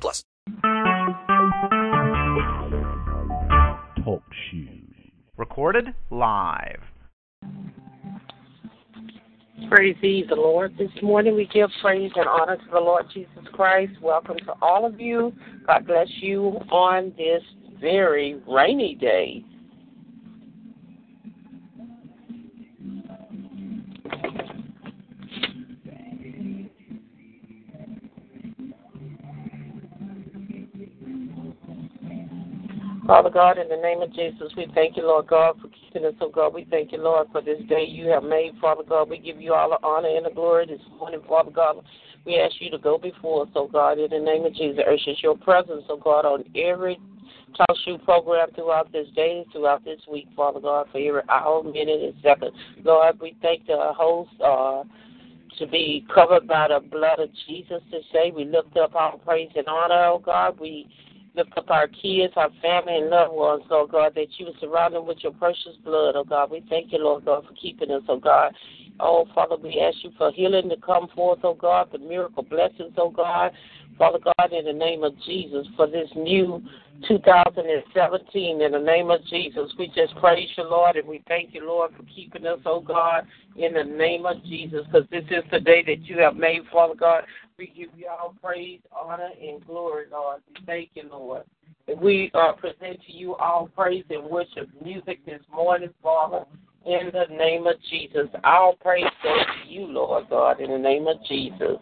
plus. Talk shoes. Recorded live. Praise ye the Lord. This morning we give praise and honor to the Lord Jesus Christ. Welcome to all of you. God bless you on this very rainy day. Father God, in the name of Jesus, we thank you, Lord God, for keeping us, oh God. We thank you, Lord, for this day you have made, Father God. We give you all the honor and the glory this morning, Father God. We ask you to go before us, oh God, in the name of Jesus. Urge your presence, oh God, on every talk show program throughout this day, and throughout this week, Father God, for every hour, minute, and second. Lord, we thank the host uh, to be covered by the blood of Jesus this day. We lift up our praise and honor, oh God. We lift up our kids, our family, and loved ones, oh God, that you surround them with your precious blood, oh God. We thank you, Lord God, for keeping us, oh God. Oh, Father, we ask you for healing to come forth, oh God, for miracle blessings, oh God. Father God, in the name of Jesus, for this new 2017, in the name of Jesus, we just praise you, Lord, and we thank you, Lord, for keeping us, oh God, in the name of Jesus, because this is the day that you have made, Father God. We give you all praise, honor, and glory, Lord. We thank you, Lord. And we uh, present to you all praise and worship music this morning, Father, in the name of Jesus. All praise to you, Lord God, in the name of Jesus.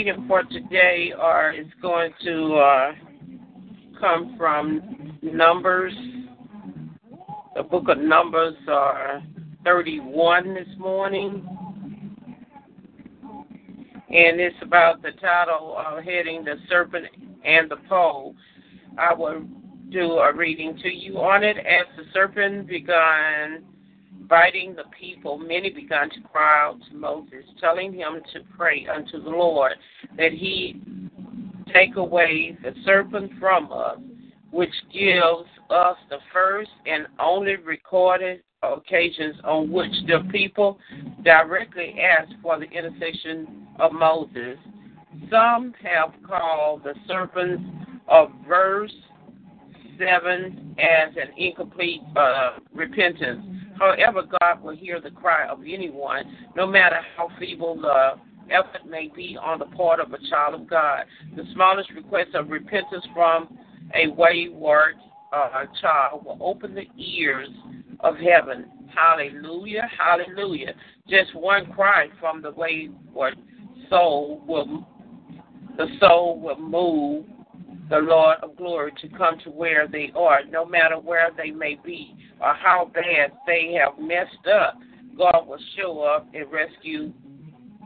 Reading for today are is going to uh, come from Numbers. The book of Numbers are 31 this morning. And it's about the title uh, heading The Serpent and the Pole. I will do a reading to you on it. As the serpent began biting the people, many began to cry out to Moses, telling him to pray unto the Lord that he take away the serpent from us, which gives us the first and only recorded occasions on which the people directly asked for the intercession of Moses. Some have called the serpents of verse 7 as an incomplete uh, repentance. However, God will hear the cry of anyone, no matter how feeble the effort may be on the part of a child of God. The smallest request of repentance from a wayward uh, child will open the ears of heaven. Hallelujah, hallelujah. Just one cry from the wayward soul will the soul will move the Lord of glory to come to where they are, no matter where they may be or how bad they have messed up. God will show up and rescue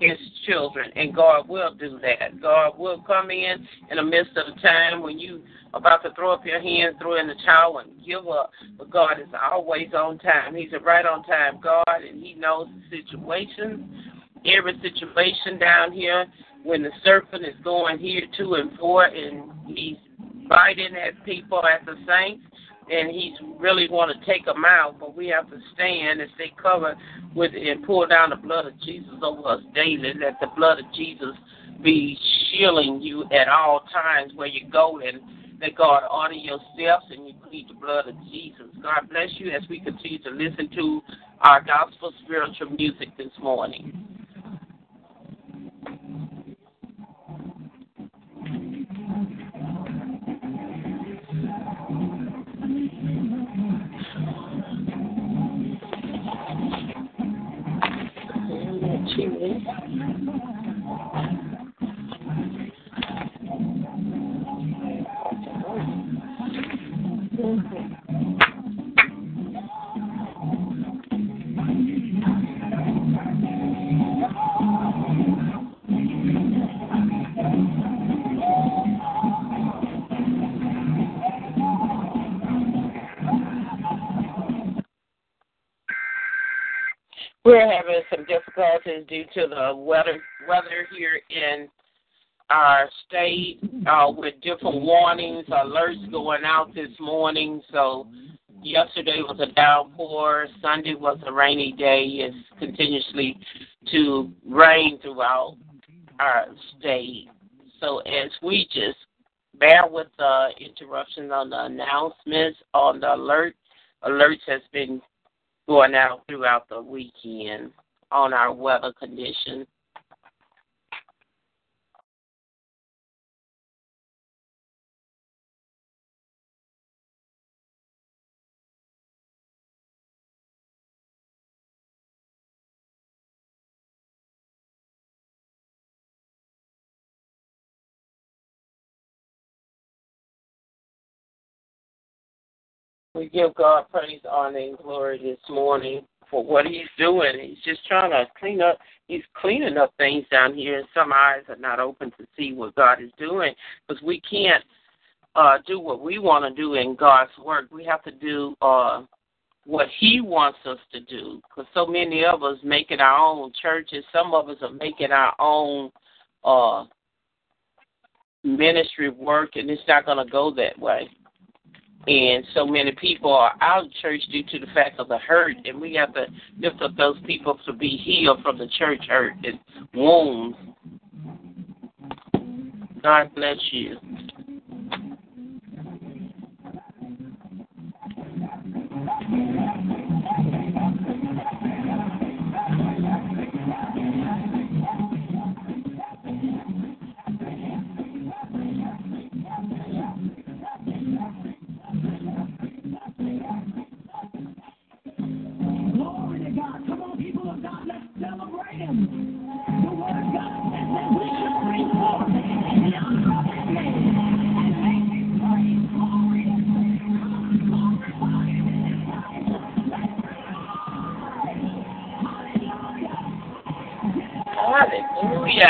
his children, and God will do that. God will come in in the midst of the time when you about to throw up your hands, throw in the towel, and give up. But God is always on time. He's a right on time God, and He knows the situation, every situation down here. When the serpent is going here to and fro, and he's biting at people at the saints, and he's really want to take them out, but we have to stand and stay covered with and pull down the blood of Jesus over us daily. Let the blood of Jesus be shielding you at all times where you go, and that God honor your steps and you plead the blood of Jesus. God bless you as we continue to listen to our gospel spiritual music this morning. We're having some difficulties due to the weather weather here in our state uh, with different warnings, alerts going out this morning. So yesterday was a downpour. Sunday was a rainy day. It's continuously to rain throughout our state. So as we just bear with the interruptions on the announcements on the alert, alerts has been going out throughout the weekend on our weather conditions. We give God praise, honor, and glory this morning for what He's doing. He's just trying to clean up. He's cleaning up things down here, and some eyes are not open to see what God is doing because we can't uh, do what we want to do in God's work. We have to do uh, what He wants us to do because so many of us making our own churches. Some of us are making our own uh, ministry work, and it's not going to go that way. And so many people are out of church due to the fact of the hurt, and we have to lift up those people to be healed from the church hurt and wounds. God bless you. Glory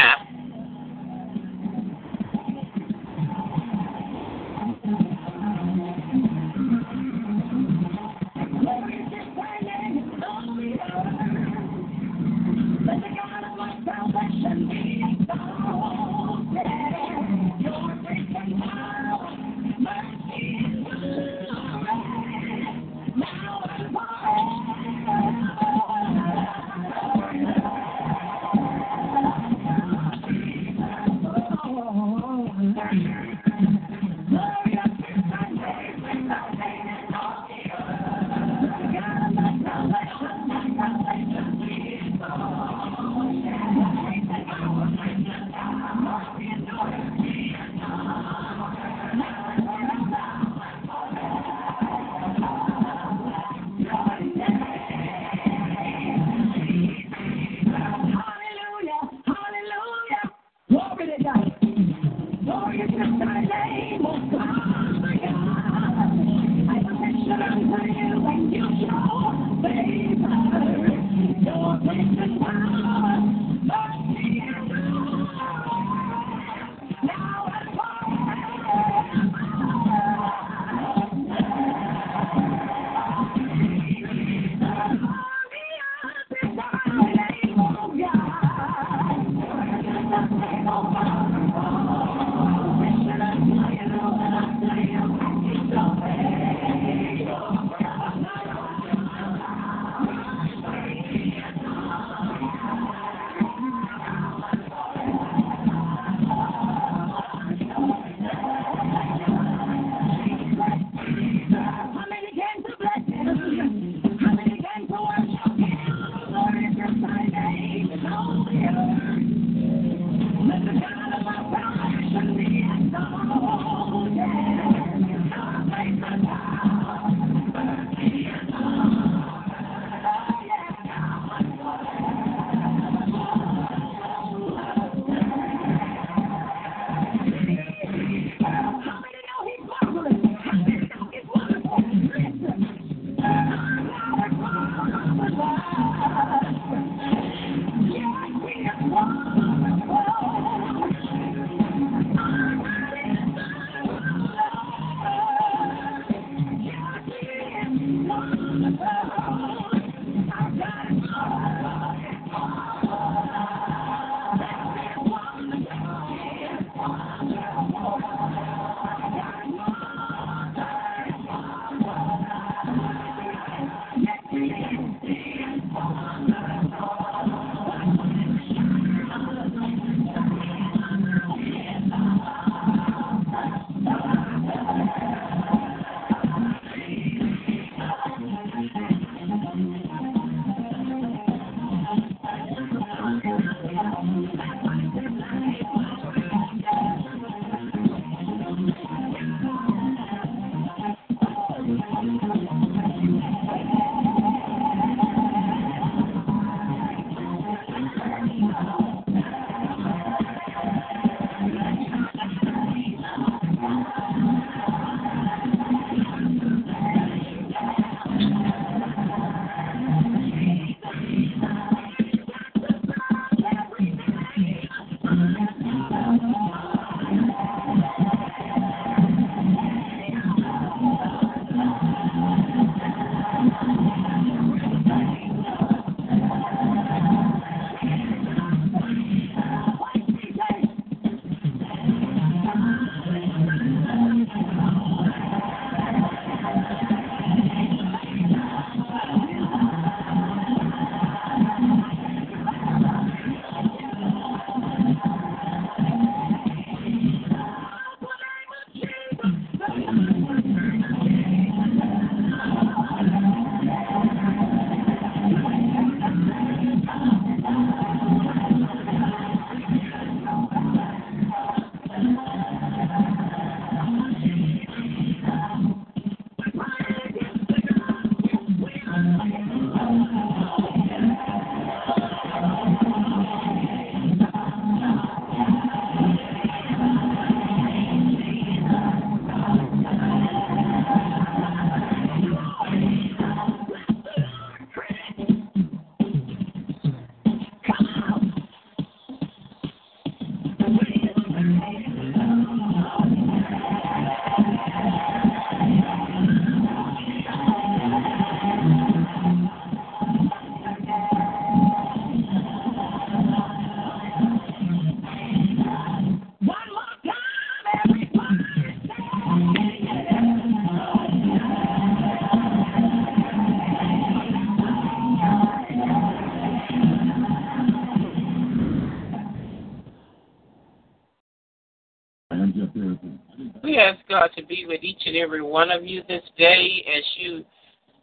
ask God to be with each and every one of you this day as you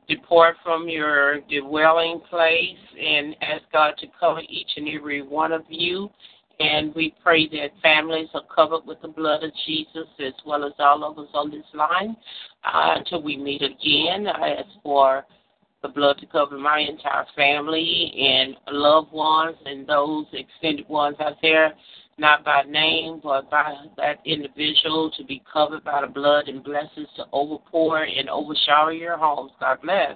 depart from your dwelling place and ask God to cover each and every one of you. And we pray that families are covered with the blood of Jesus as well as all of us on this line uh, until we meet again. I ask for the blood to cover my entire family and loved ones and those extended ones out there, not by name, but by that individual to be covered by the blood and blessings to overpour and overshower your homes. God bless.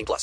18 plus.